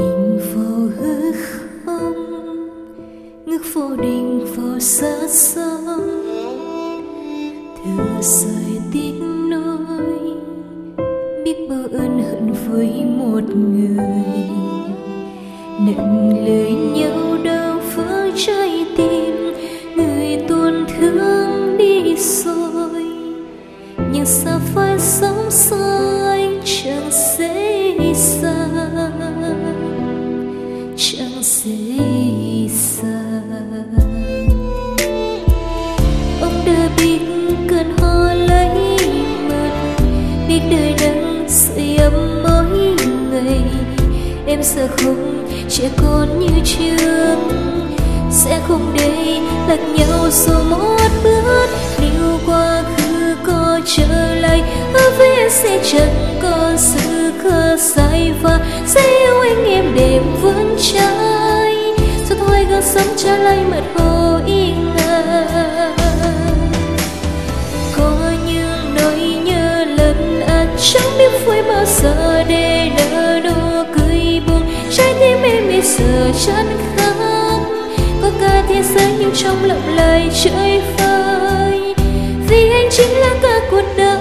nhìn vào hư không? Ngước vô định vào xa xăm thừa sợi tiếng nói biết bao ơn hận với một người. Nặng lời nhau đâu đời đang sưởi ấm mỗi ngày em sợ không trẻ con như trước sẽ không để lạc nhau dù một bước. Nếu quá khứ có trở lại ở phía sẽ chẳng có sự khờ sai và sẽ yêu anh em đêm vững trái rồi thôi gỡ sống trở lại mệt hồ yên bao giờ để nở nụ cười buồn. Trái tim em bây giờ chẳng khác có cả thế giới nhưng trong lòng lời chơi vơi. Vì anh chính là cả cuộc đời.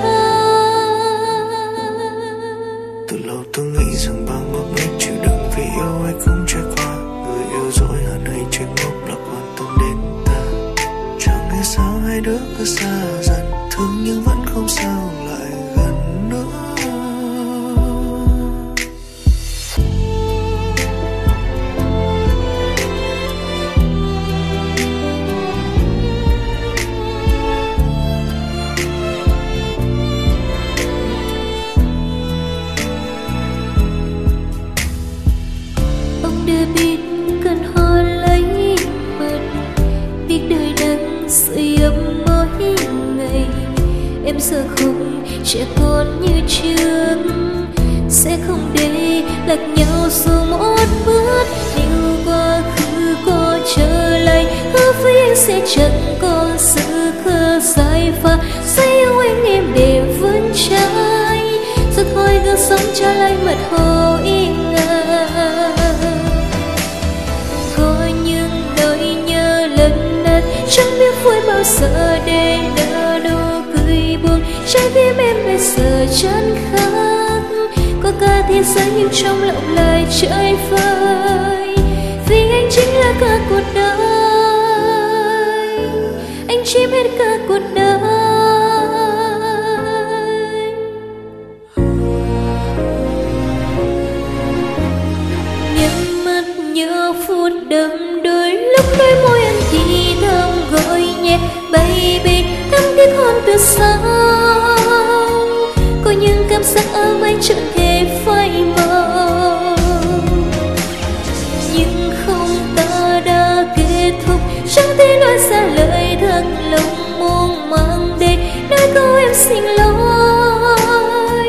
Từ lâu tôi nghĩ rằng bao ngốc nghếch chịu đựng vì yêu ai cũng trải qua. Người yêu dối hơn hay chuyện ngốc là quan tâm đến ta. Chẳng biết sao hai đứa cứ xa dần, thương nhưng vẫn không sao lòng chưa biết cơn ho lấy mật biết đời đang sưởi ấm mỗi ngày. Em giờ không trẻ con như trước. Sẽ không để lạc nhau dù một bước. Điều quá khứ có trở lại, hứa với anh sẽ chẳng có sự khờ dại và sẽ yêu anh em để vẫn trái. Rồi thôi cứ sống cho lại mật hồ chẳng vui bao giờ để đỡ nụ cười buồn? Trái tim em bây giờ chân khác. Có cả thế giới nhưng trong lòng lại chơi vơi vì anh chính là cả cuộc đời. Anh chiếm hết cả cuộc đời. Nhắm mắt nhớ phút đôi lúc đôi môi con từ xa có những cảm giác ấm anh chẳng thể phai mờ nhưng không ta đã kết thúc. Chẳng thể nói ra lời thật lòng mong mang đến nơi câu em xin lỗi.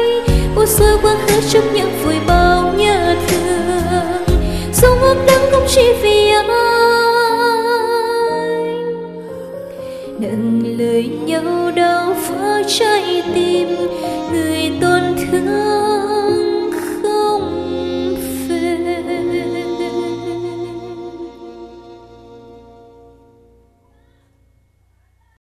Buồn xuôi quá khứ trong những vui bao nhớ thương. Dù ước đắng cũng chỉ vì ngần lời nhau đau phá trái tim người tổn thương